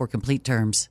for complete terms.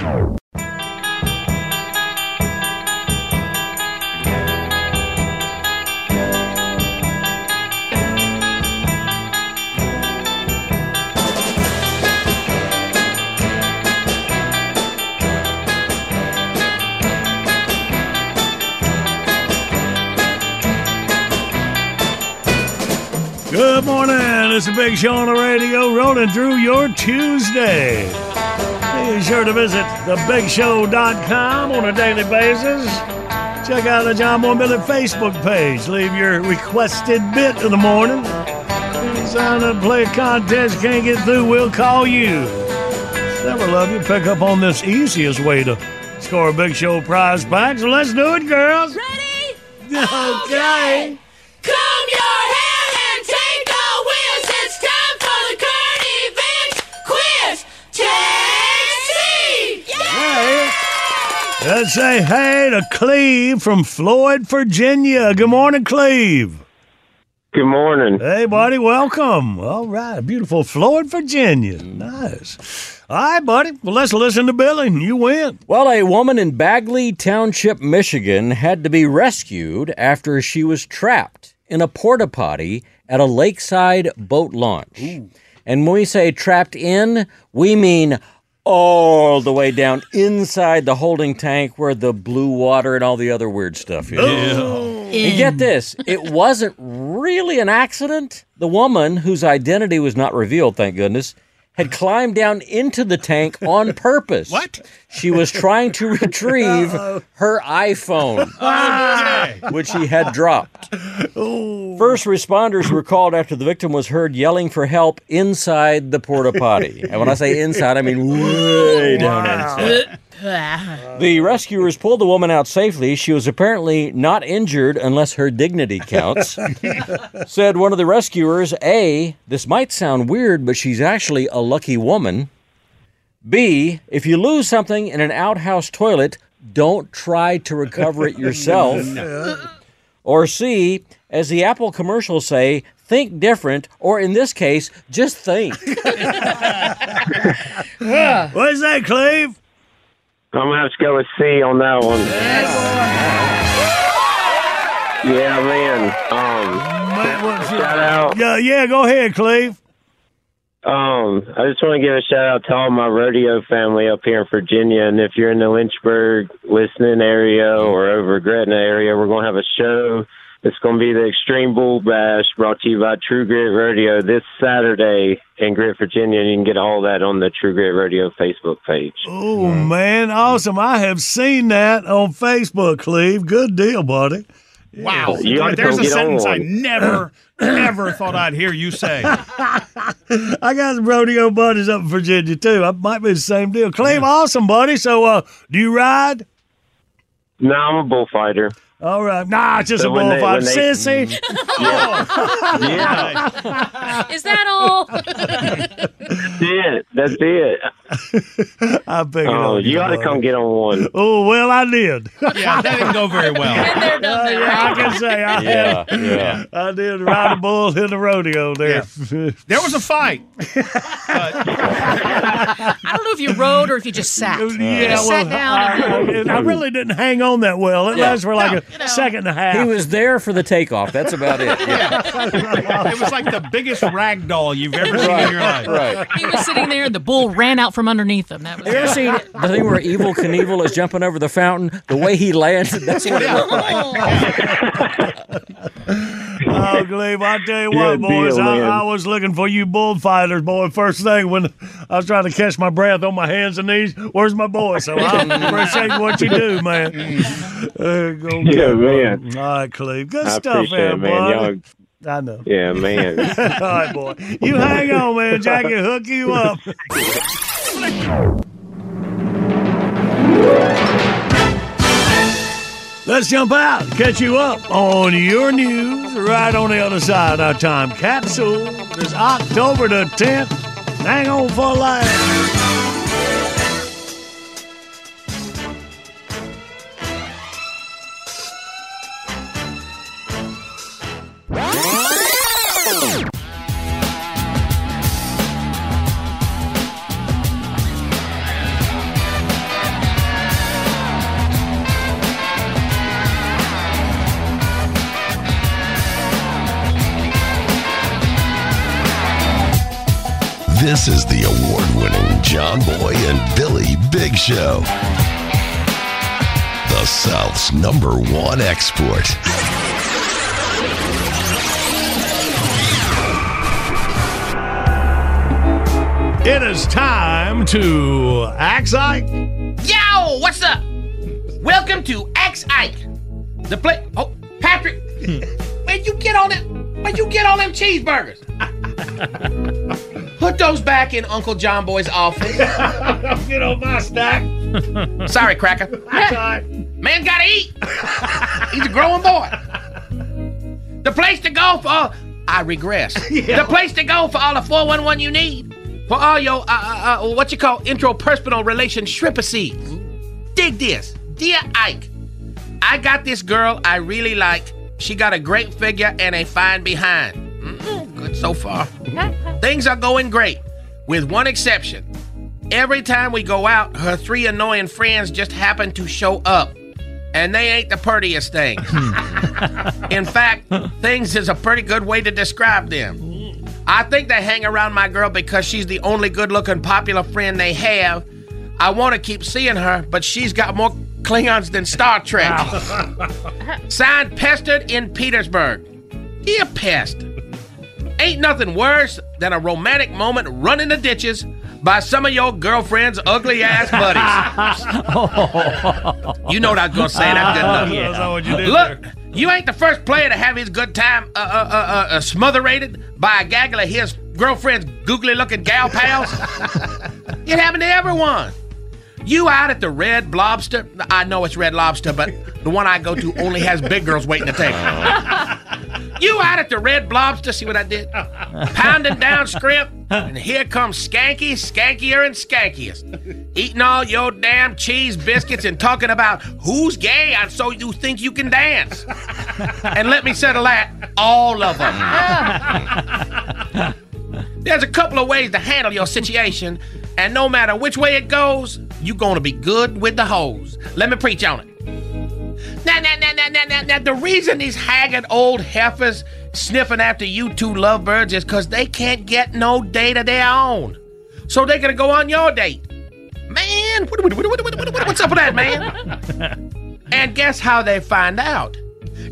Good morning. It's a big show on the radio rolling through your Tuesday. Be sure to visit thebigshow.com on a daily basis. Check out the John Moore Billy Facebook page. Leave your requested bit of the morning. Sign up, play a contest. Can't get through, we'll call you. Never love you. Pick up on this easiest way to score a big show prize pack. So let's do it, girls. Ready? Okay. Comb Let's say hey to Cleve from Floyd, Virginia. Good morning, Cleve. Good morning. Hey, buddy, welcome. All right, beautiful Floyd, Virginia. Nice. All right, buddy. Well, let's listen to Billy. You win. Well, a woman in Bagley Township, Michigan had to be rescued after she was trapped in a porta potty at a lakeside boat launch. And when we say trapped in, we mean all the way down inside the holding tank where the blue water and all the other weird stuff is. And get this, it wasn't really an accident. The woman, whose identity was not revealed, thank goodness, had climbed down into the tank on purpose. What? She was trying to retrieve her iPhone, ah! which she had dropped. First responders were called after the victim was heard yelling for help inside the porta potty. And when I say inside, I mean way down inside. The uh, rescuers pulled the woman out safely. She was apparently not injured unless her dignity counts. Said one of the rescuers, A, this might sound weird, but she's actually a lucky woman. B, if you lose something in an outhouse toilet, don't try to recover it yourself. Or C, as the Apple commercials say, think different, or in this case, just think. What's that, Cleve? I'm gonna have to go with C on that one. Yeah, man. Um, shout out. Yeah, yeah, go ahead, Cleve. Um, I just want to give a shout out to all my rodeo family up here in Virginia, and if you're in the Lynchburg listening area or over Gretna area, we're gonna have a show It's going to be the Extreme Bull Bash brought to you by True Grit Radio this Saturday in Grit, Virginia. You can get all that on the True Grit Radio Facebook page. Oh, man. Awesome. I have seen that on Facebook, Cleve. Good deal, buddy. Wow. You gotta There's a sentence on I one. never, ever thought I'd hear you say. I got some rodeo buddies up in Virginia, too. I might be the same deal. Cleve, awesome, buddy. So, uh, do you ride? No, I'm a bullfighter. All right. Nah, it's just So a when they- bullfight. when they- Sissy. Yeah, Is that all? that's it. That's it. I figured Oh, on you got to come get on one. Oh, well, I did. Yeah, that didn't go very well. Been there, done uh, that. yeah, I can say I Yeah, have. yeah. I did ride a bull in the rodeo there. There was a fight. I don't know if you rode or if you just sat. yeah, just well, sat down. I, I really didn't hang on that well. It lasted for like a you know. second and a half. He was there for the takeoff. That's about it. Yeah. It was like the biggest rag doll you've ever seen in your life. Right. he was sitting there, and the bull ran out from underneath him. That was You ever seen the thing where Evel Knievel is jumping over the fountain? The way he landed, that's what it looked like. Oh, Cleve, I tell you what, boys, deal, I. I was looking for you bullfighters, boy. First thing when I was trying to catch my breath on my hands and knees, where's my boy? So I appreciate what you do, man. Uh, go Yeah, man. All right, Cleve. Good I stuff, there, man. I know. Yeah, man. All right, boy. You hang on, man. Jackie, hook you up. Let's jump out catch you up on your news right on the other side of our time capsule. It's October the 10th. Hang on for a This is the award winning John Boy and Billy Big Show. The South's number one export. It is time to act like. Yo, what's up? Welcome to Axe Ike. The play. Oh, Patrick, where'd you get on it? Where'd you get all them cheeseburgers? Put those back in Uncle John Boy's office. Get on my stack. Sorry, Cracker. That's all right. Man gotta eat. He's a growing boy. The place to go for all. I regress. The place to go for all the 411 you need. For all your, uh, uh, uh, what you call interpersonal relationshipacies. Dig this. Dear Ike, I got this girl I really like. She got a great figure and a fine behind. Mm, good so far. Things are going great, with one exception. Every time we go out, her three annoying friends just happen to show up. And they ain't the prettiest things. In fact, things is a pretty good way to describe them. I think they hang around my girl because she's the only good looking popular friend they have. I want to keep seeing her, but she's got more Klingons than Star Trek. Signed Pestered in Petersburg. Dear Pest, ain't nothing worse than a romantic moment run in the ditches by some of your girlfriend's ugly ass buddies. you know what I was gonna say. That's good enough. That's what you did Look, there. you ain't the first player to have his good time uh, uh, uh, uh, uh, smotherated by a gaggle of his girlfriend's googly looking gal pals. it happened to everyone. You out at the Red Lobster? I know it's Red Lobster, but the one I go to only has big girls waiting to take. Uh-huh. You out at the Red Lobster? See what I did? Pounding down script, and here comes Skanky, Skankier, and Skankiest, eating all your damn cheese biscuits and talking about who's gay and so you think you can dance. And let me settle that, all of them. There's a couple of ways to handle your situation, and no matter which way it goes, you gonna be good with the hoes. Let me preach on it. Now, now, now, now, now, now, now, the reason these haggard old heifers sniffing after you two lovebirds is because they can't get no date of their own. So they're gonna go on your date. Man, what, what, what, what's up with that, man? and guess how they find out?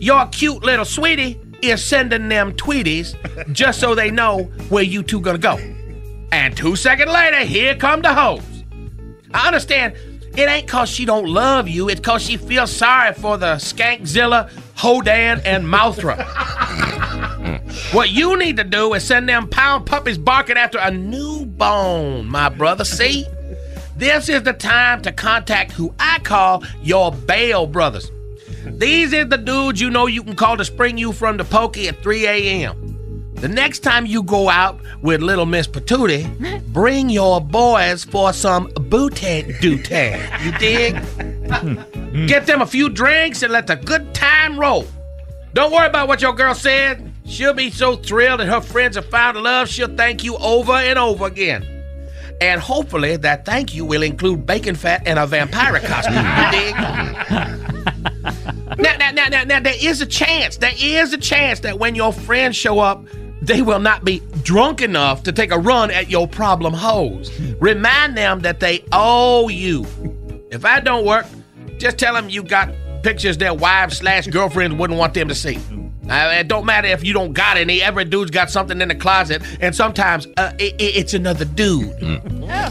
your cute little sweetie is sending them tweeties just so they know where you two gonna go. And two seconds later, here come the hoes. I understand it ain't cause she don't love you, it's cause she feels sorry for the Skankzilla, Hodan, and Mouthra. what you need to do is send them pound puppies barking after a new bone, my brother. See? This is the time to contact who I call your bail brothers. These is the dudes you know you can call to spring you from the pokey at 3 a.m. The next time you go out with little Miss Patootie, bring your boys for some booty dootay. You dig? Hmm. Get them a few drinks and let the good time roll. Don't worry about what your girl said. She'll be so thrilled that her friends have found love, she'll thank you over and over again. And hopefully that thank you will include bacon fat and a vampire costume. You dig? now, now, now, now, now, there is a chance, there is a chance that when your friends show up, they will not be drunk enough to take a run at your problem hoes. Remind them that they owe you. If that don't work, just tell them you got pictures their wives slash girlfriends wouldn't want them to see. Uh, it don't matter if you don't got any. Every dude's got something in the closet, and sometimes uh, i i- it's another dude.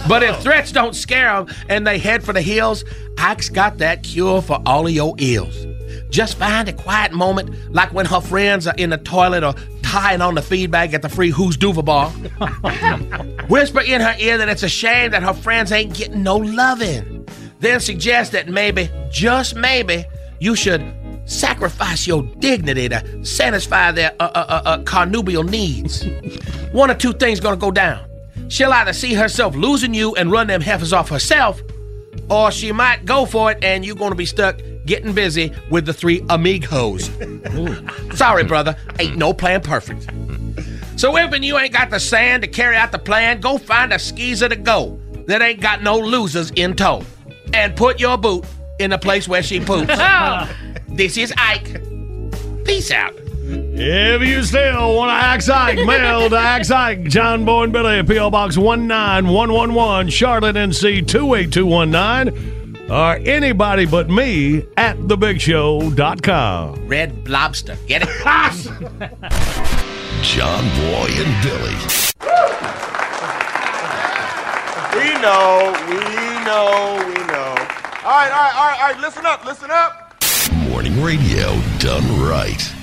But if threats don't scare them and they head for the hills, Ike's got that cure for all of your ills. Just find a quiet moment, like when her friends are in the toilet or tying on the feedback at the free hors d'oeuvre bar. Whisper in her ear that it's a shame that her friends ain't getting no loving. Then suggest that maybe, just maybe, you should sacrifice your dignity to satisfy their uh, uh, uh, uh, carnubial needs. One or two things gonna go down. She'll either see herself losing you and run them heifers off herself, or she might go for it and you're gonna be stuck getting busy with the three amigos. Sorry, brother, ain't no plan perfect. So if and you ain't got the sand to carry out the plan, go find a skeezer to go that ain't got no losers in tow. And put your boot in the place where she poops. this is Ike. Peace out. If you still want to axe Ike, mail to axe Ike, John Boy and Billy, P.O. Box 19111, Charlotte, NC 28219, or anybody but me at thebigshow.com. Red lobster. Get it? John Boy and Billy. We know, we know, we know. All right, all right, all right, all right. Listen up, listen up. Morning radio done right.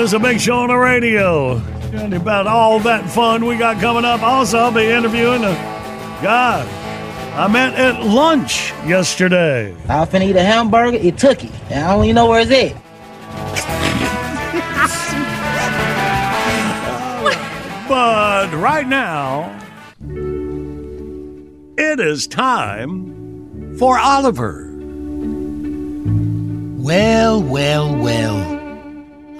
This is a big show on the radio. And about all that fun we got coming up. Also, I'll be interviewing a guy I met at lunch yesterday. I finna eat a hamburger. It took it. And I don't even know where it's at. But right now, it is time for Oliver. Well, well, well.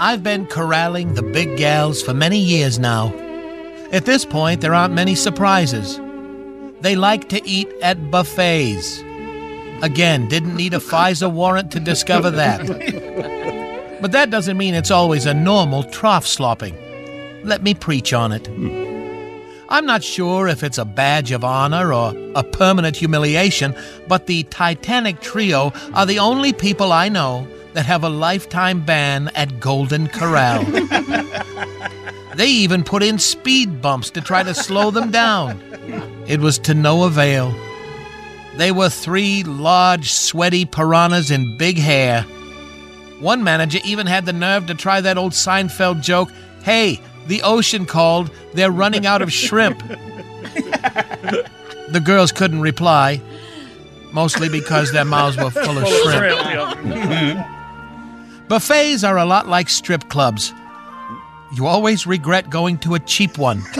I've been corralling the big gals for many years now. At this point, there aren't many surprises. They like to eat at buffets. Again, didn't need a FISA warrant to discover that. But that doesn't mean it's always a normal trough slopping. Let me preach on it. I'm not sure if it's a badge of honor or a permanent humiliation, but the Titanic Trio are the only people I know that have a lifetime ban at Golden Corral. they even put in speed bumps to try to slow them down. It was to no avail. They were three large, sweaty piranhas in big hair. One manager even had the nerve to try that old Seinfeld joke hey, the ocean called, they're running out of shrimp. the girls couldn't reply, mostly because their mouths were full of shrimp. Buffets are a lot like strip clubs. You always regret going to a cheap one.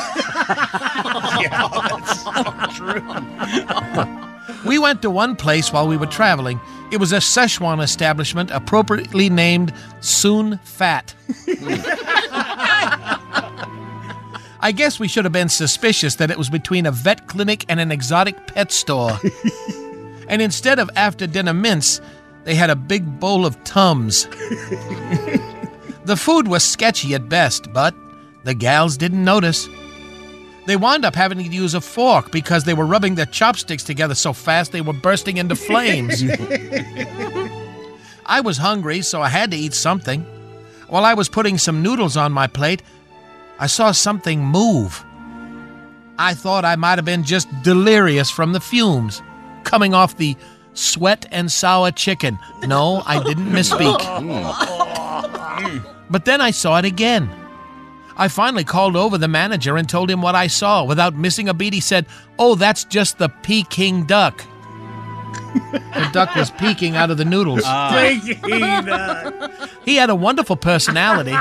We went to one place while we were traveling. It was a Szechuan establishment appropriately named Soon Fat. I guess we should have been suspicious that it was between a vet clinic and an exotic pet store. and instead of after dinner mints, they had a big bowl of Tums. the food was sketchy at best, but the gals didn't notice. They wound up having to use a fork because they were rubbing their chopsticks together so fast they were bursting into flames. I was hungry, so I had to eat something. While I was putting some noodles on my plate, I saw something move. I thought I might have been just delirious from the fumes coming off the sweat and sour chicken. No, I didn't misspeak. But then I saw it again. I finally called over the manager and told him what I saw. Without missing a beat, he said, Oh, that's just the Peking duck. the duck was peeking out of the noodles. Ah. Peking duck. He had a wonderful personality.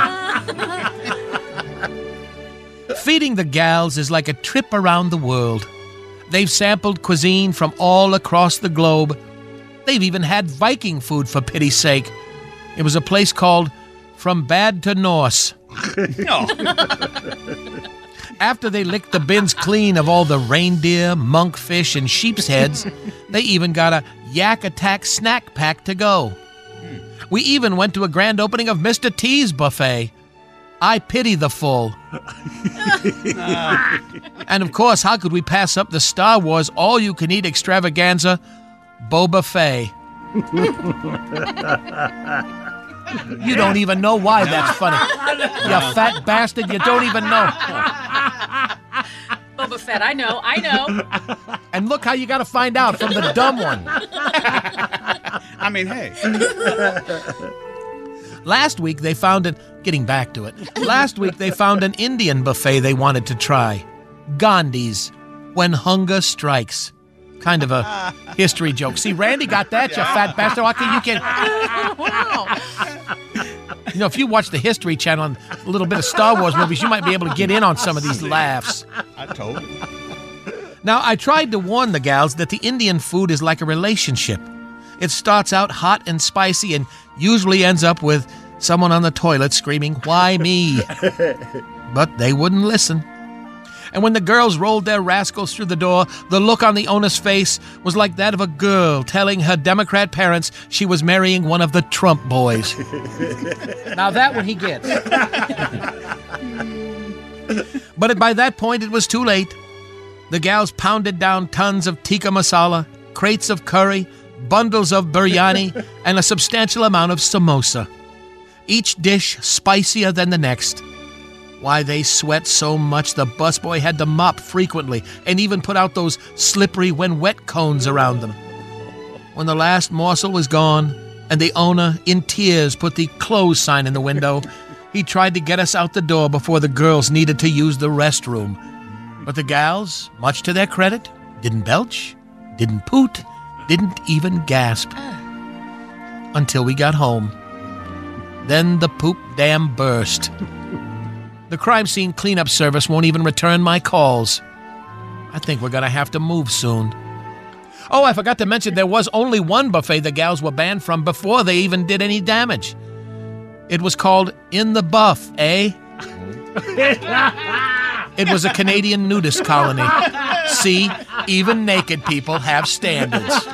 Feeding the gals is like a trip around the world. They've sampled cuisine from all across the globe. They've even had Viking food, for pity's sake. It was a place called From Bad to Norse. Oh. After they licked the bins clean of all the reindeer, monkfish, and sheep's heads, they even got a Yak Attack snack pack to go. Hmm. We even went to a grand opening of Mr. T's buffet. I pity the full. and of course, how could we pass up the Star Wars all you can eat extravaganza, Boba Fett? You don't even know why that's funny. You fat bastard, you don't even know. Boba Fett, I know, I know. And look how you got to find out from the dumb one. I mean, hey. Last week they found an getting back to it. Last week they found an Indian buffet they wanted to try. Gandhi's When Hunger Strikes. Kind of a history joke. See, Randy got that, you fat bastard. Why can you can You know, if you watch the History Channel and a little bit of Star Wars movies, you might be able to get in on some of these laughs. I told you. Now, I tried to warn the gals that the Indian food is like a relationship. It starts out hot and spicy and usually ends up with someone on the toilet screaming, Why me? But they wouldn't listen. And when the girls rolled their rascals through the door, the look on the owner's face was like that of a girl telling her Democrat parents she was marrying one of the Trump boys. now, that one he gets. but by that point, it was too late. The gals pounded down tons of tikka masala, crates of curry, bundles of biryani, and a substantial amount of samosa. Each dish spicier than the next. Why, they sweat so much the busboy had to mop frequently and even put out those slippery when wet cones around them. When the last morsel was gone, and the owner, in tears, put the close sign in the window, he tried to get us out the door before the girls needed to use the restroom. But the gals, much to their credit, didn't belch, didn't poot, didn't even gasp. Until we got home. Then the poop dam burst. The crime scene cleanup service won't even return my calls. I think we're gonna have to move soon. Oh, I forgot to mention there was only one buffet the gals were banned from before they even did any damage. It was called In the Buff, eh? It was a Canadian nudist colony. See, even naked people have standards.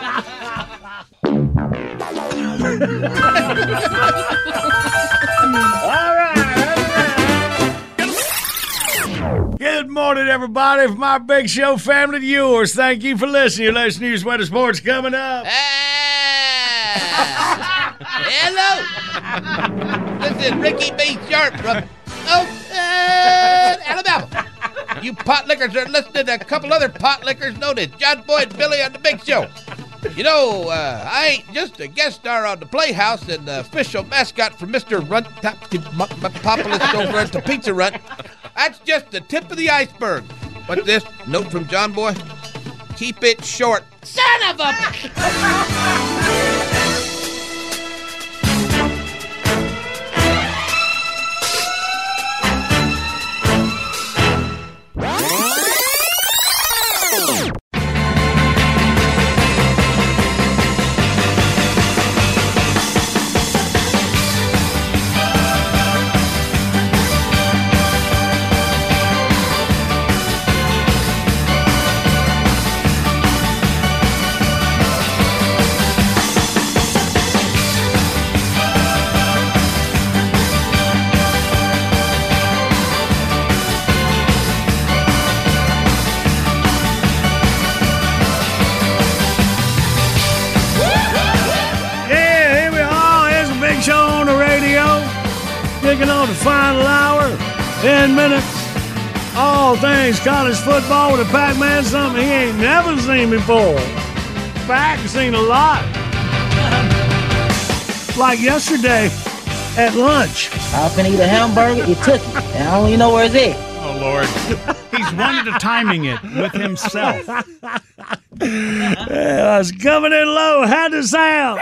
Good morning, everybody. From my big show family to yours, thank you for listening. Your latest news, weather, sports coming up. Hello. This is Ricky B. Sharp from Oakland, Alabama. You pot lickers are listening to a couple other pot lickers known as John Boy and Billy on the Big Show. You know, uh, I ain't just a guest star on the Playhouse and the official mascot for Mr. Runt Populist over at the Pizza Runt. That's just the tip of the iceberg. What's this? Note from John Boy? Keep it short. Son of a... Kicking off the final hour in minutes. All things college football with a Pac Man, something he ain't never seen before. Pac seen a lot. like yesterday at lunch. I can eat a hamburger. It took it. And I don't even know where it's at. Oh, Lord. He's one at a timing it with himself. Yeah, I was coming in low, had to sound.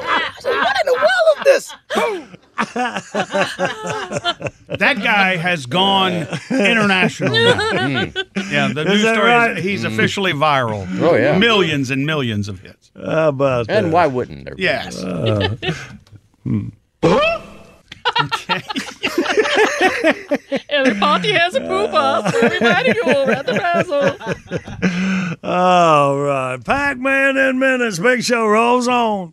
what in the world is this? That guy has gone international. now. Hmm. Yeah, the Is news that story right? is he's hmm. officially viral. Oh, yeah. Millions and millions of hits. How about And that? why wouldn't there? be? Yes. Uh, hmm. Every party has a pooper, so everybody go at you over at the basil. All right. Pac Man in minutes. Big show rolls on.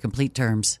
complete terms.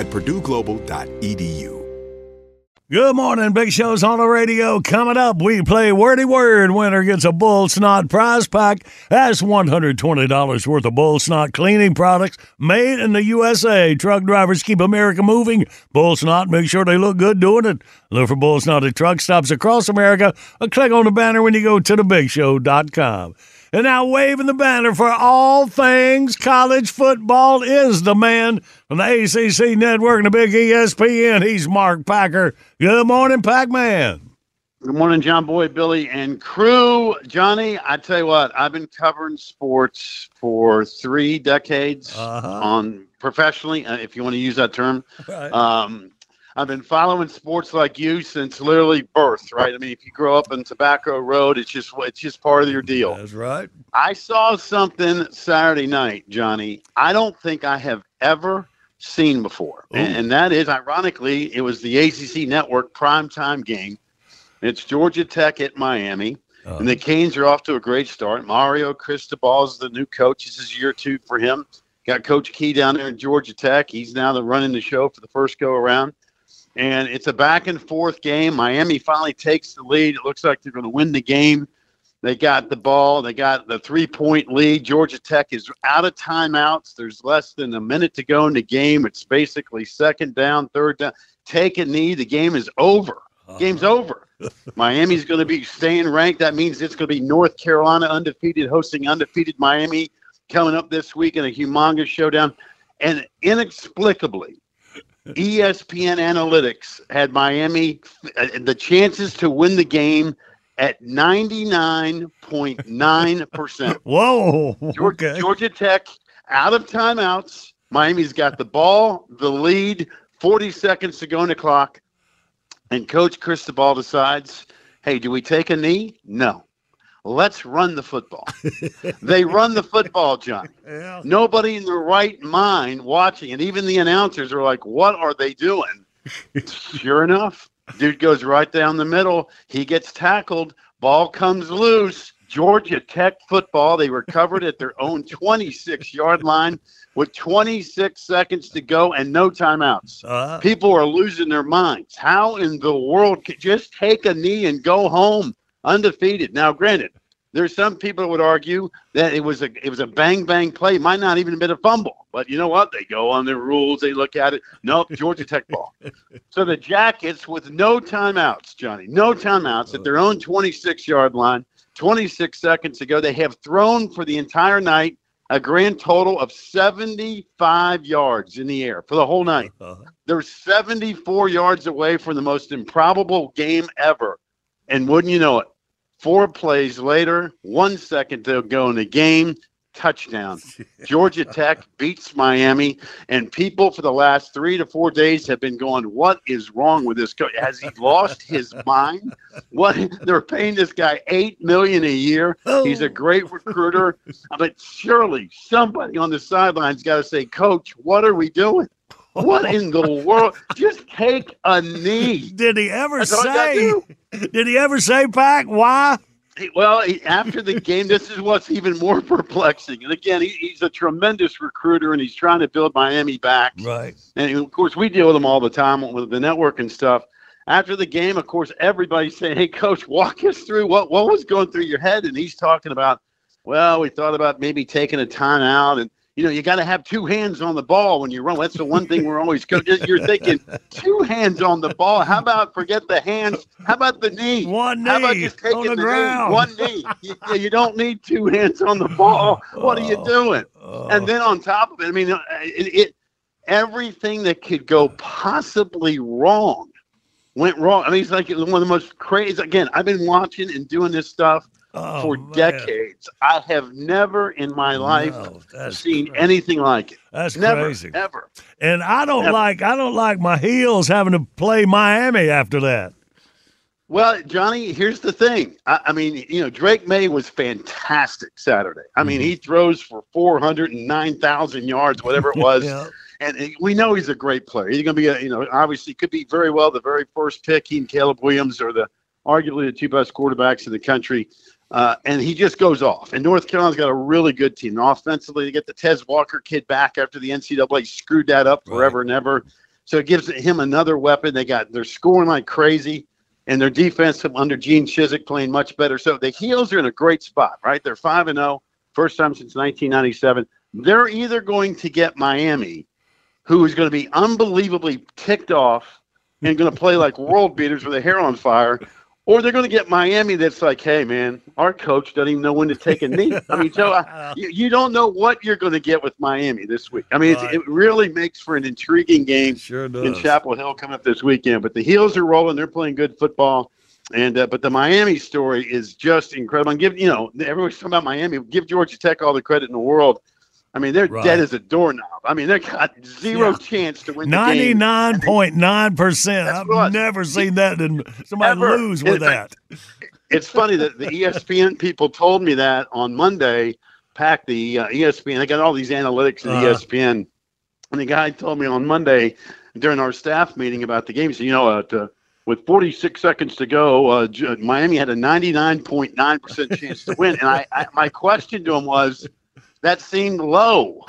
at purdueglobal.edu. Good morning, Big Show's on the radio. Coming up, we play Wordy Word. Winner gets a Bull Snot prize pack. That's $120 worth of Bull Snot cleaning products made in the USA. Truck drivers keep America moving. Bull Snot, make sure they look good doing it. Look for Bull Snot at truck stops across America click on the banner when you go to thebigshow.com. And now waving the banner for all things college football is the man from the ACC Network and the big ESPN. He's Mark Packer. Good morning, Pac-Man. Good morning, John Boy, Billy, and crew. Johnny, I tell you what, I've been covering sports for three decades on professionally, uh, if you want to use that term. Right. Um, I've been following sports like you since literally birth, right? I mean, if you grow up in Tobacco Road, it's just it's just part of your deal. That's right. I saw something Saturday night, Johnny. I don't think I have ever seen before, and, and that is, ironically, it was the ACC Network primetime game. It's Georgia Tech at Miami, uh-huh. and the Canes are off to a great start. Mario Cristobal is the new coach. This is year two for him. Got Coach Key down there in Georgia Tech. He's now the running the show for the first go around. And it's a back and forth game. Miami finally takes the lead. It looks like they're going to win the game. They got the ball. They got the three point lead. Georgia Tech is out of timeouts. There's less than a minute to go in the game. It's basically second down, third down. Take a knee. The game is over. Game's uh-huh. over. Miami's going to be staying ranked. That means it's going to be North Carolina undefeated hosting undefeated Miami coming up this week in a humongous showdown. And inexplicably, ESPN Analytics had Miami uh, the chances to win the game at 99.9%. Whoa. Georgia, Georgia Tech out of timeouts. Miami's got the ball, the lead, 40 seconds to go in the clock. And Coach Cristobal decides, hey, do we take a knee? No. Let's run the football. they run the football, Johnny. Nobody in their right mind watching it, even the announcers are like, what are they doing? sure enough, dude goes right down the middle. He gets tackled. Ball comes loose. Georgia Tech football. They recovered at their own 26 yard line with 26 seconds to go and no timeouts. Uh-huh. People are losing their minds. How in the world could just take a knee and go home undefeated? Now, granted, there's some people that would argue that it was a it was a bang bang play. Might not even have been a fumble, but you know what? They go on their rules. They look at it. Nope, Georgia Tech ball. So the Jackets with no timeouts, Johnny, no timeouts at their own 26 yard line. 26 seconds ago. They have thrown for the entire night a grand total of 75 yards in the air for the whole night. Uh-huh. They're 74 yards away from the most improbable game ever. And wouldn't you know it, four plays later, one second to go in the game, touchdown. Georgia Tech beats Miami, and people for the last three to four days have been going, "What is wrong with this coach? Has he lost his mind? What they're paying this guy eight million a year? He's a oh. great recruiter, but surely somebody on the sidelines got to say, Coach, what are we doing?" What in the world? Just take a knee. Did he ever That's all you gotta say? Did he ever say, Pack, why? Well, after the game, this is what's even more perplexing. And again, he, he's a tremendous recruiter, and he's trying to build Miami back. Right. And of course, we deal with him all the time with the network and stuff. After the game, of course, everybody's saying, "Hey, coach, walk us through what what was going through your head." And he's talking about, well, we thought about maybe taking a timeout, and you know, you got to have two hands on the ball when you run. That's the one thing we're always go- you're thinking two hands on the ball. How about forget the hands? How about the knee? One knee. How about knee just taking on the knee? ground. One knee. You, you don't need two hands on the ball. What are you doing? And then on top of it, I mean, uh, it, it everything that could go possibly wrong went wrong. I mean, it's like one of the most crazy. Again, I've been watching and doing this stuff Oh, for man. decades. I have never in my life that's seen anything like it. That's never, crazy. Ever. And I don't Never. like I don't like my heels having to play Miami after that. Well, Johnny, here's the thing. I, I mean, you know, Drake Maye was fantastic Saturday. I mean, mm-hmm. he throws for 409,000 yards, whatever it was. Yeah. And and we know he's a great player. He's going to be, a, you know, obviously could be very well the very first pick. He and Caleb Williams are the arguably the two best quarterbacks in the country. Uh, and he just goes off. And North Carolina's got a really good team. Offensively, they get the Tez Walker kid back after the NCAA screwed that up forever and ever. So it gives him another weapon. They got they're scoring like crazy, and their defense under Gene Chizik playing much better. So the Heels are in a great spot, right? They're five and zero, first time since 1997. They're either going to get Miami, who is going to be unbelievably ticked off and going to play like world beaters with a hair on fire, or they're going to get Miami that's like, hey, man, our coach doesn't even know when to take a knee. I mean, so uh, you, you don't know what you're going to get with Miami this week. I mean, it's, Right. it really makes for an intriguing game Sure in. Chapel Hill coming up this weekend. But the Heels are rolling; they're playing good football. And uh, but the Miami story is just incredible. And give you know everyone's talking about Miami. Give Georgia Tech all the credit in the world. I mean, they're Right. dead as a doorknob. I mean, they've got zero chance to win the Ninety game. nine point nine percent. I've never seen that and somebody Ever. lose with In that. It's funny that the ESPN people told me that on Monday. Pack the uh, ESPN. They got all these analytics in Uh-huh. ESPN, and the guy told me on Monday during our staff meeting about the game. He said, "You know, uh, to, with 46 seconds to go, uh, Miami had a 99.9 percent chance to win." And I, I, my question to him was, "That seemed low."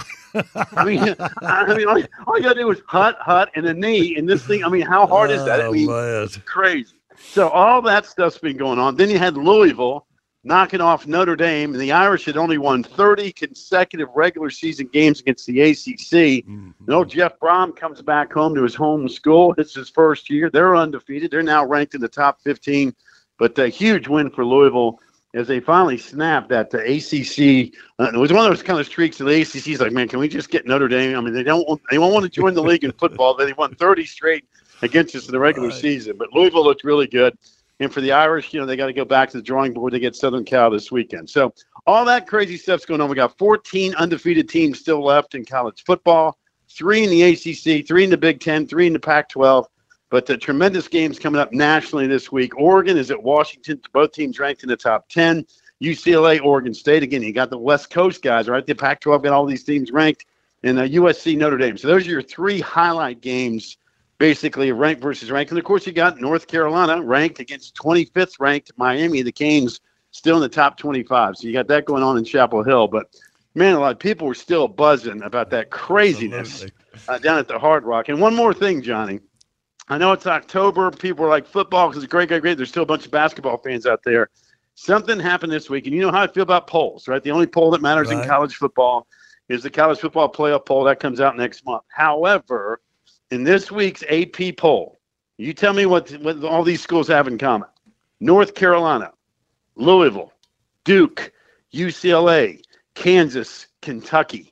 I mean, I mean, all, all you gotta do is hut, hut, and a knee, and this thing. I mean, how hard is that? I Oh, mean, man. crazy. So all that stuff's been going on. Then you had Louisville, knocking off Notre Dame. And the Irish had only won 30 consecutive regular season games against the ACC. Mm-hmm. No, Jeff Brohm comes back home to his home school. It's his first year. They're undefeated. They're now ranked in the top 15. But a huge win for Louisville as they finally snapped that the ACC. Uh, it was one of those kind of streaks of the ACC's like, man, can we just get Notre Dame? I mean, they don't want, they won't want to join the league in football. They won 30 straight against us in the regular season. But Louisville looked really good. And for the Irish, you know, they got to go back to the drawing board. They get Southern Cal this weekend. So all that crazy stuff's going on. We got 14 undefeated teams still left in college football, three in the ACC, three in the Big Ten, three in the Pac 12. But the tremendous games coming up nationally this week. Oregon is at Washington. Both teams ranked in the top 10. UCLA, Oregon State. Again, you got the West Coast guys, right? The Pac 12 got all these teams ranked. And uh, USC, Notre Dame. So those are your three highlight games, basically, ranked versus ranked. And of course, you got North Carolina ranked against 25th ranked Miami. The Canes still in the top 25. So you got that going on in Chapel Hill. But man, a lot of people were still buzzing about that craziness uh, down at the Hard Rock. And one more thing, Johnny. I know it's October. People are like football because it's great, great, great. There's still a bunch of basketball fans out there. Something happened this week, and you know how I feel about polls, right? The only poll that matters in college football is the college football playoff poll that comes out next month. However, in this week's AP poll, you tell me what, what all these schools have in common: North Carolina, Louisville, Duke, UCLA, Kansas, Kentucky.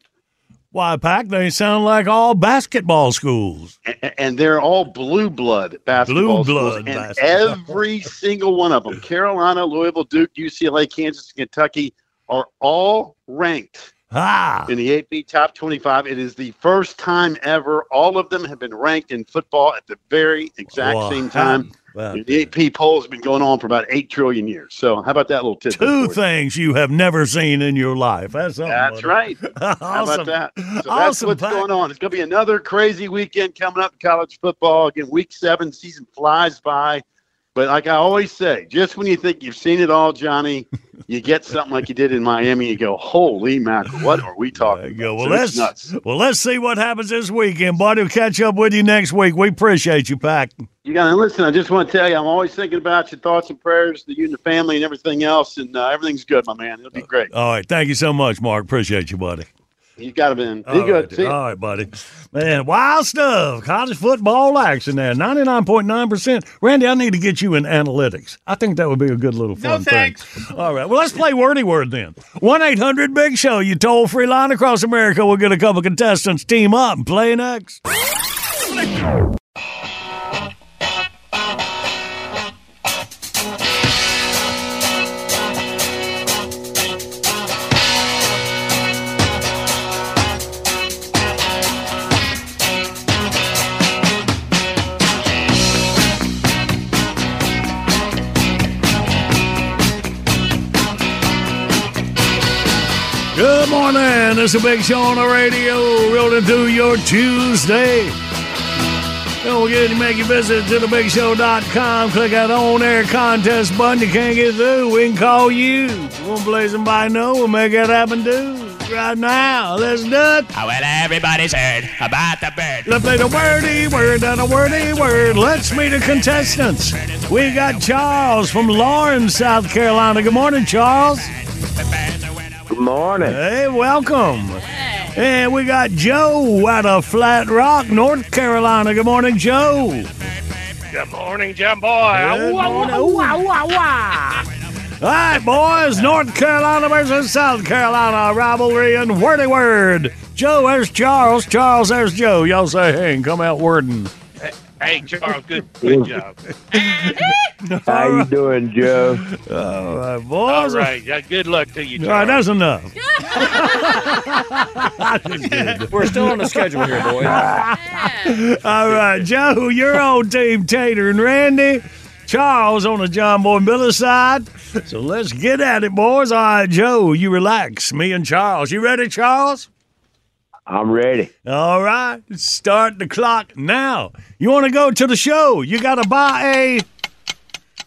Why, Pack, they sound like all basketball schools. A- and they're all blue blood basketball Blue schools, blood and basketball. every single one of them carolina louisville duke ucla kansas kentucky are all ranked Ah. in the ap top 25 it is the first time ever all of them have been ranked in football at the very exact Wow. same time Wow. the ap poll has been going on for about 8 trillion years so how about that little tidbit Two things you have never seen in your life. That's. That's right. How about that? So that's what's going on. It's going to be another crazy weekend coming up in college football. Again, week seven season flies by. But like I always say, just when you think you've seen it all, Johnny, you get something like you did in Miami. You go, holy mackerel, what are we talking Go, about? well, So let's nuts. well, let's see what happens this weekend, buddy. We'll catch up with you next week. We appreciate you, Pack. You got to listen. I just want to tell you, I'm always thinking about your thoughts and prayers to you and the family and everything else. And uh, everything's good, my man. It'll be great. All right, thank you so much, Mark. Appreciate you, buddy. You got to be in. Be All good. right, See all right, buddy. Man, wild stuff. College football action there. 99.9%. Randy, I need to get you in analytics. I think that would be a good little fun thing. All right. Well, let's play Wordy Word then. 1 800 Big Show. You toll free line across America. We'll get a couple contestants team up and play next. Morning. This is a big show on the radio. Rolling through your Tuesday. Don't forget to make your visit to thebigshow.com. Click that on air contest button. You can't get through. We can call you. To play somebody know? We'll make that happen too. Right now. Let's do it. Oh, well, everybody's heard about the bird. Let's play the wordy word and a wordy word. Let's meet the contestants. We got Charles from Lawrence, South Carolina. Good morning, Charles. Good morning. Hey, welcome. And we got Joe out of Flat Rock, North Carolina. Good morning, Joe. Good morning, Jim Boy. Good morning. Ooh. All right, boys. North Carolina versus South Carolina rivalry and wordy word. Joe, there's Charles. Charles, there's Joe. Y'all say hey come out wording. Hey, Charles, good, good job. How you doing, Joe? All right, boys. right, yeah, good luck to you, All right, that's enough. We're still on the schedule here, boys. All right, Joe, you're on Team Tater and Randy. Charles on the John Boy and Billy side. So let's get at it, boys. All right, Joe, you relax. Me and Charles. You ready, Charles? I'm ready. All right, start the clock now. You want to go to the show? You got to buy a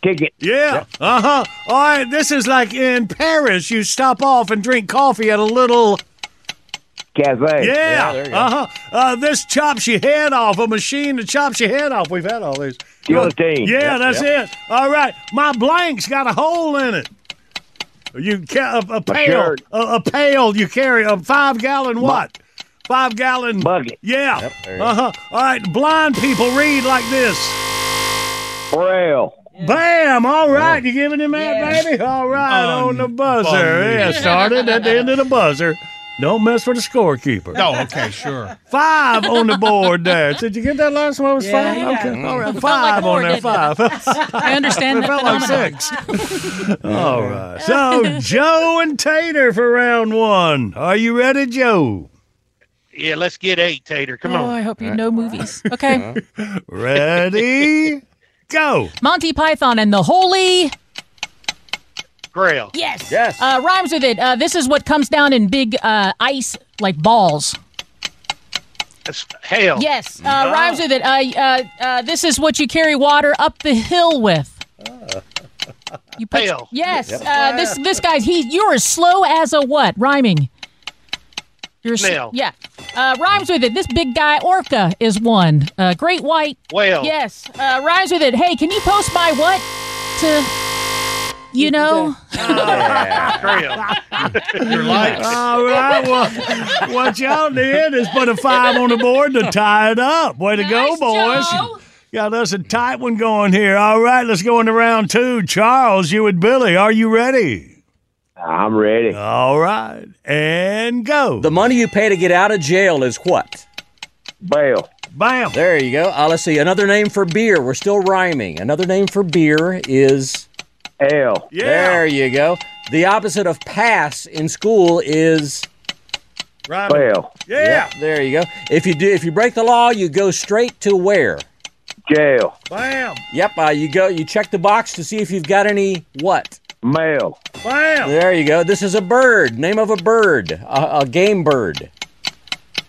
ticket. Yeah. Uh huh. All right, this is like in Paris. You stop off and drink coffee at a little. Cafe. Yeah. uh huh. Uh, this chops your head off. A machine that chops your head off. We've had all these. Guillotine. Yeah, that's it. All right. My blank's got a hole in it. You ca- a, a pail, a, a pail. You carry a five gallon what? Five gallon Bucket. Yeah. Yep, there you go. uh huh. All right. Blind people read like this. Braille. Bam! All right, you giving him that, baby? All right, on the buzzer. Yeah, started at the end of the buzzer. Don't mess with the scorekeeper. Oh, okay, sure. Five on the board there. Did you get that last one? It was Yeah, five? yeah. Okay, all right. It felt like Five four, on there, five. I understand It that felt like six. All right. So, Joe and Tater for round one. Are you ready, Joe? Yeah, let's get eight, Tater. Come Oh, on. I hope you know movies. Okay. Ready? Go. Monty Python and the Holy. Grail. Yes. Yes. Uh, rhymes with it. Uh, this is what comes down in big uh, ice, like balls. That's Hail. Yes. Uh, Rhymes with it. Uh, uh, uh, this is what you carry water up the hill with. You put, Hail. Yes. Uh, this this guy's he. You're as slow as a what? Rhyming. You're s- Snail. Yeah. Uh, rhymes with it. This big guy orca is one. Uh, great white. Whale. Yes. Uh, rhymes with it. Hey, can you post my what? To. You know. Grail. Your lights. All right. Well, what y'all did is put a five on the board to tie it up. Way to go, boys. Joe. Got us a tight one going here. All right, let's go into round two. Charles, you and Billy, are you ready? I'm ready. All right. And go. The money you pay to get out of jail is what? Bail. Bam. There you go. Uh, let's see. Another name for beer. We're still rhyming. Another name for beer is. L. Yeah. There you go. The opposite of pass in school is. Right. Bail. Yeah. There you go. If you do, if you break the law, you go straight to where? Jail. Bam. Yep. Uh, you go. You check the box to see if you've got any what. Mail. Bam. There you go. This is a bird. Name of a bird. A, a game bird.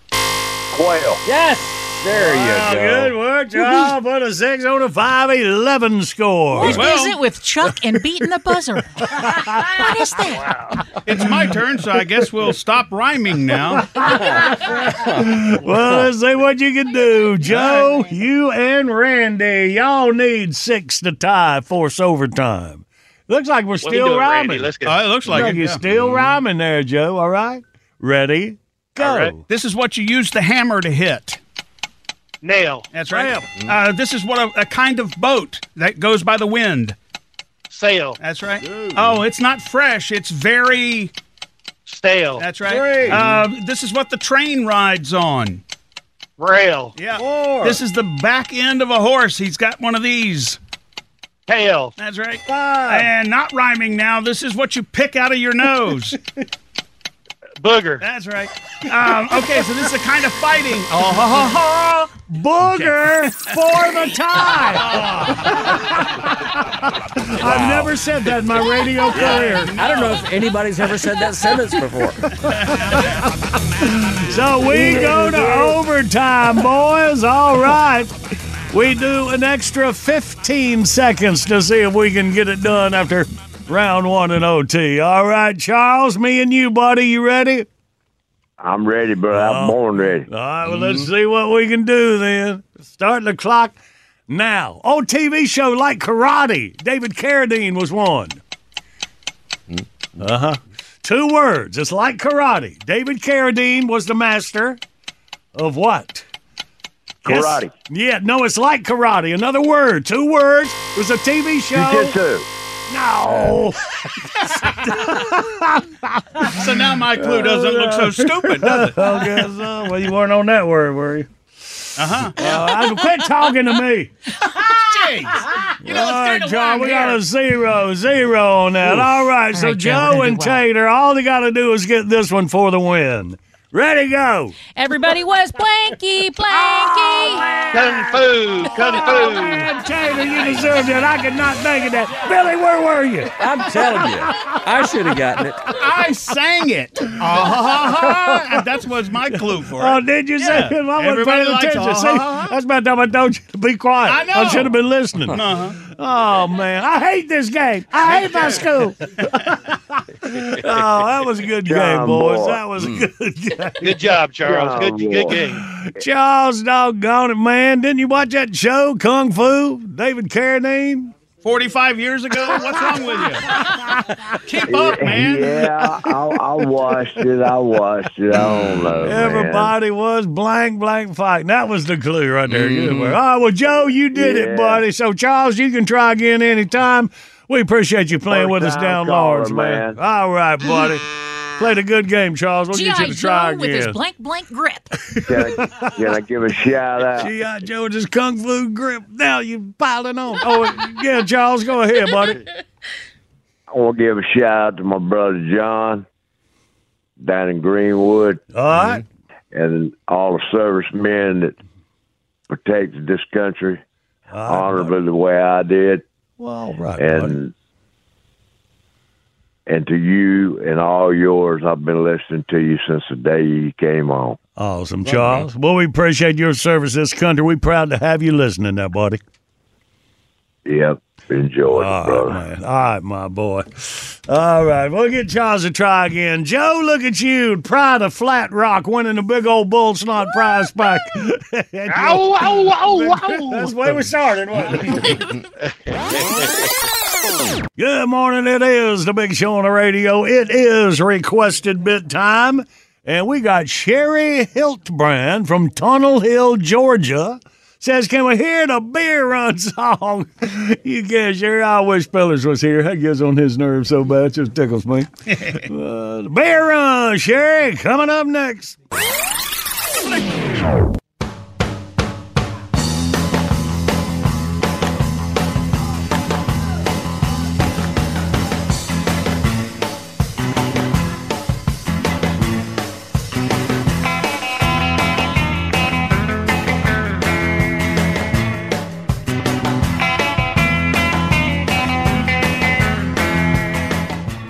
Quail. Yes. There Wow, you go. good work, Charles. Put a six on a five eleven score. What is Well- it with Chuck and beating the buzzer? what is that? It's my turn, so I guess we'll stop rhyming now. Well, let's see what you can do. Joe, you and Randy, y'all need six to tie force overtime. Looks like we're What we still doing, rhyming. Randy? Let's go. Uh, it looks like it. you're yeah. still rhyming there, Joe. All right. Ready? Go. All right. This is what you use the hammer to hit. Nail. That's right. Uh, this is what a, a kind of boat that goes by the wind. Sail. That's right. Oh, it's not fresh. It's very. Stale. That's right. Three. Uh, this is what the train rides on. Rail. Yeah. Four. This is the back end of a horse. He's got one of these. Tail. That's right. Five. And not rhyming now. This is what you pick out of your nose. Booger. That's right. Um, okay, so this is a kind of fighting. Oh, ha, ha, ha. Booger for the tie. I've never said that in my radio career. I don't know if anybody's ever said that sentence before. So we go to overtime, boys. All right. We do an extra 15 seconds to see if we can get it done after round one in OT. All right, Charles, me and you, buddy, you ready? I'm ready, bro. I'm born ready. All right, well, let's see what we can do then. Start the clock now. Old TV show like karate. David Carradine was one. Uh huh. Two words. It's like karate. David Carradine was the master of what? Yes. Karate. Yeah, no, it's like karate. Another word. Two words. It was a TV show. Jiu-jitsu. No. So now my clue doesn't look so stupid, does it? okay, so, well, you weren't on that word, were you? Uh huh. Uh, quit talking to me. Jeez. You know, All it's right, kind of John, we got a zero, zero on that. All right, so right, Joe, Joe and do well. Tater, all they got to do is get this one for the win. Ready, go. Everybody was blanky, blanky. Kung fu. Kung fu. Man, Taylor, you deserved it. I could not think of that. Billy, where were you? I'm telling you, I should have gotten it. I sang it. Ah, ha, ha, ha. That was my clue for it. Oh, did you Yeah. say it? I wasn't Everybody paying likes attention. See, ha, ha, ha. that's about time I told you to be quiet. I know. I should have been listening. Uh-huh. Oh, man. I hate this game. I hate my school. oh, that was a good game, boys. Boy. That was a good game. Good job, Charles. Good, John good game. Charles, doggone it, man. Didn't you watch that show, Kung Fu? David Carradine? 45 years ago? What's wrong with you? Keep up, man. Yeah, I, I watched it. I watched it. I don't know. man. Everybody was blank, blank fighting. That was the clue right there. Good Mhm. work. Oh, well, Joe, you did Yeah. it, buddy. So, Charles, you can try again anytime. We appreciate you playing with us down caller, large, man. man. All right, buddy. Played a good game, Charles. We'll get you to try Joe with his blank blank grip. Can I, can I give a shout out? G.I. Joe with his kung fu grip. Now you piling on. Oh, yeah, Charles, go ahead, buddy. I want to give a shout out to my brother John down in Greenwood. All right. Mm-hmm. And all the servicemen that protected this country honorably the way I did. Well, all right, and and to you and all yours, I've been listening to you since the day you came on. Awesome, Charles. Well, we appreciate your service this country. We're proud to have you listening there, buddy. Yep, enjoy it, All brother. right, man. All right, my boy. All right, we'll get Charles to try again. Joe, look at you. Pride of Flat Rock winning the big old bull snot prize pack. Ow, ow, ow, ow. That's the way we started, wasn't it? Good morning. It is the Big Show on the radio. It is requested bit time. And we got Sherry Hiltbrand from Tunnel Hill, Georgia. Says, can we hear the beer run song? you can, Sherry. I wish Pillars was here. That gets on his nerves so bad. It just tickles me. uh, beer run, Sherry, coming up next.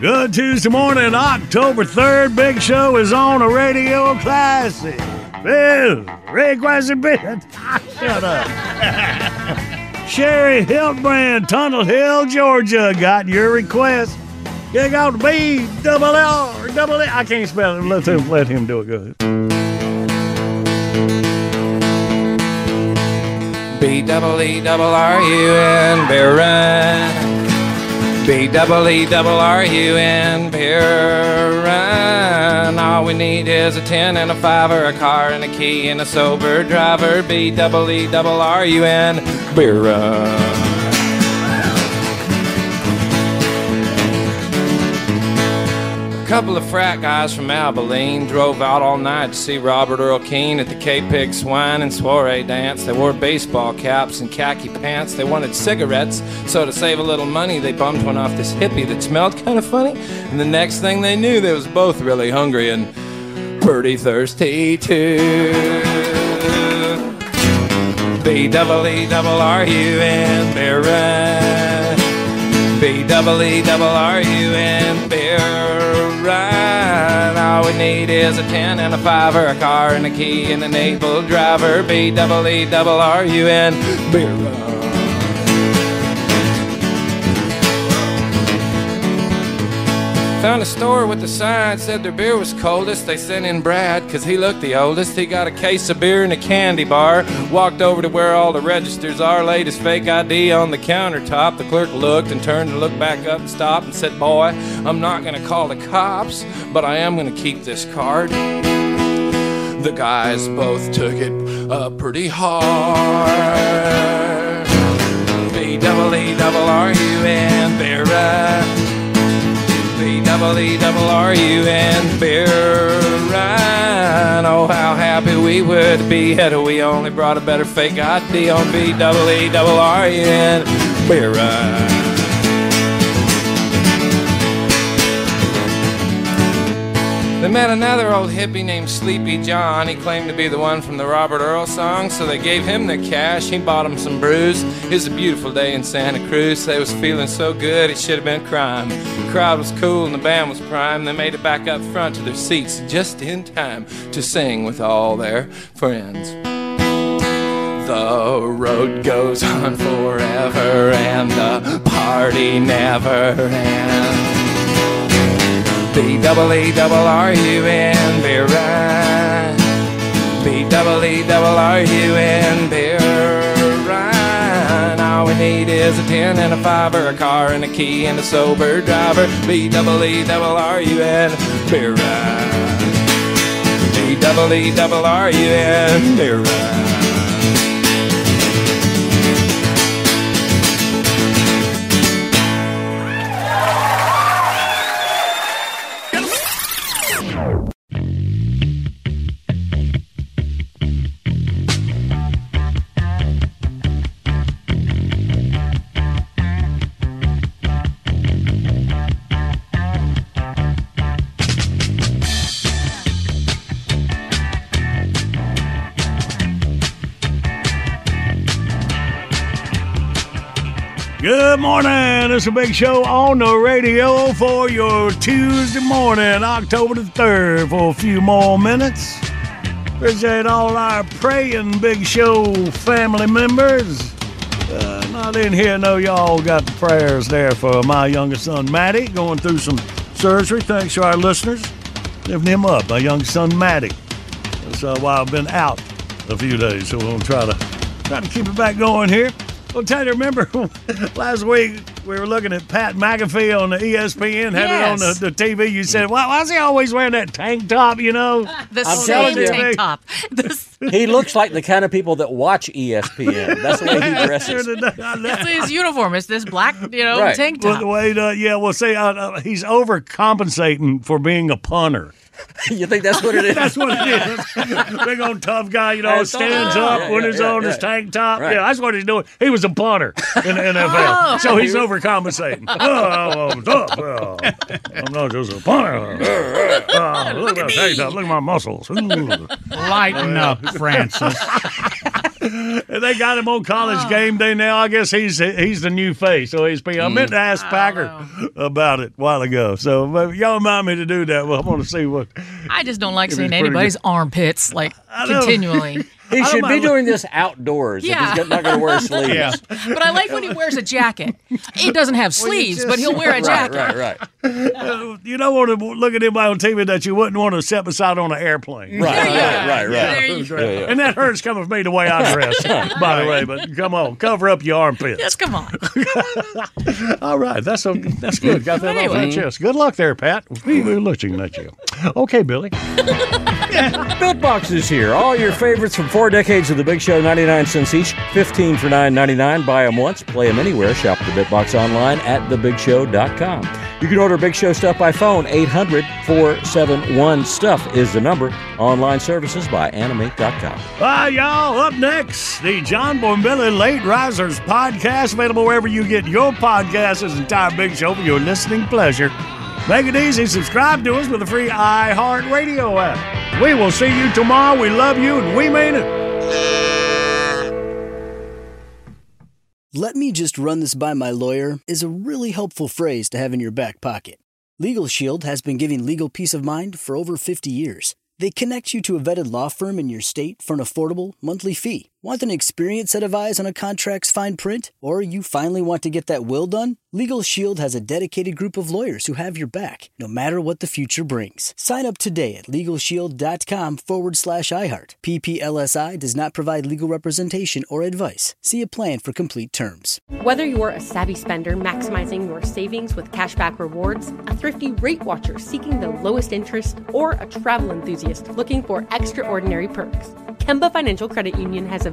Good Tuesday morning, October 3rd. Big Show is on a radio classic. Bill, requested bit. Shut up. Sherry Hiltbrand, Tunnel Hill, Georgia, got your request. You got B double L double. I can't spell it. Let him let him do it. good. B double E double R U N Beer Run. B double E double R U N. All we need is a ten and a five or a car and a key and a sober driver. B double E double R U N. couple of frat guys from Abilene drove out all night to see Robert Earl Keen at the K-Pig Swine and Soiree Dance. They wore baseball caps and khaki pants. They wanted cigarettes, so to save a little money, they bummed one off this hippie that smelled kind of funny. And the next thing they knew, they was both really hungry and pretty thirsty too. B double E double R U N. B double E double R U N Beer Run. All we need is a ten and a five or a car and a key and an able driver. B double E double R U N Beer Run. Found a store with the sign said their beer was coldest. They sent in Brad, cause he looked the oldest. He got a case of beer and a candy bar. Walked over to where all the registers are, laid his fake ID on the countertop. The clerk looked and turned to look back up and stopped and said, Boy, I'm not gonna call the cops, but I am gonna keep this card. The guys both took it uh, pretty hard. B double E double R U N Barra. Double E double R U N Beer Run. Oh, how happy we would be had we only brought a better fake ID on B double E double R U N Beer Run. They met another old hippie named Sleepy John. He claimed to be the one from the Robert Earl song, so they gave him the cash. He bought him some brews. It was a beautiful day in Santa Cruz. They was feeling so good it should have been crime. The crowd was cool and the band was prime. They made it back up front to their seats just in time to sing with all their friends. The road goes on forever and the party never ends. B double E double R U N Beer Run. B double E double R U N Beer Run. All we need is a 10 and a 5 or a car and a key and a sober driver. B double E double R U N, beer. B double E double R U N, beer ride. Morning. It's a big show on the radio for your Tuesday morning, October the 3rd, for a few more minutes. Appreciate all our praying Big Show family members. Uh, not in here, know y'all got the prayers there for my youngest son, Matty, going through some surgery. Thanks to our listeners. Lifting him up, my youngest son, Matty. So while I've been out a few days, so we'll try to try to keep it back going here. Well, Tanya, remember last week we were looking at Pat McAfee on the ESPN, had it on the, the TV. You said, why, why is he always wearing that tank top, you know? The I'm same telling you. tank top. He looks like the kind of people that watch ESPN. That's the way he dresses. That's his uniform. It's this black, you know, tank Well, top. the way, uh, yeah, well, see, uh, uh, he's overcompensating for being a punter. you think that's what it is? that's what it is. Big old tough guy, you know, That's stands up Yeah, when yeah, he's yeah, on his tank top. Right. Yeah, that's what he's doing. He was a punter in the NFL, Oh. so he's overcompensating. oh, I'm. Oh, I'm not just a punter. Oh, look, at my tank top. Look at my muscles. Lighten up, Francis. And they got him on college oh. game day now. I guess he's he's the new face. So he's. I meant to mm. ask Packer about it a while ago. So y'all remind me to do that. Well, I want to see what. I just don't like seeing anybody's good. armpits like continually. He should be doing this outdoors Yeah. if he's not going to wear sleeves. Yeah. But I like when he wears a jacket. He doesn't have Well, sleeves, just- but he'll wear a jacket. right, right. Uh, you don't want to look at anybody on TV that you wouldn't want to set beside on an airplane. Right, There you right, right, right. There you go. Yeah, yeah. And that hurts coming from me the way I dress, by the way. But come on, cover up your armpits. Yes, come on. All right, that's a, that's good. Got that off my chest. Good luck there, Pat. We were looking at you. Okay, Billy. Bitbox is here. All your favorites from four decades of the Big Show, 99 cents each, 15 for 9.99. Buy them once, play them anywhere. Shop the Bitbox online at thebigshow.com. You can order Big Show stuff by phone. 800-471-STUFF is the number. Online services by animate.com. Bye, y'all. Up next, the John Boy Late Risers podcast, available wherever you get your podcasts. This entire Big Show for your listening pleasure. Make it easy. Subscribe to us with the free iHeartRadio app. We will see you tomorrow. We love you, and we mean it. Let me just run this by my lawyer is a really helpful phrase to have in your back pocket. Legal Shield has been giving legal peace of mind for over 50 years. They connect you to a vetted law firm in your state for an affordable monthly fee. Want an experienced set of eyes on a contract's fine print? Or you finally want to get that will done? Legal Shield has a dedicated group of lawyers who have your back, no matter what the future brings. Sign up today at LegalShield.com forward slash iHeart. PPLSI does not provide legal representation or advice. See a plan for complete terms. Whether you're a savvy spender maximizing your savings with cashback rewards, a thrifty rate watcher seeking the lowest interest, or a travel enthusiast looking for extraordinary perks, Kemba Financial Credit Union has a